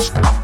Gracias.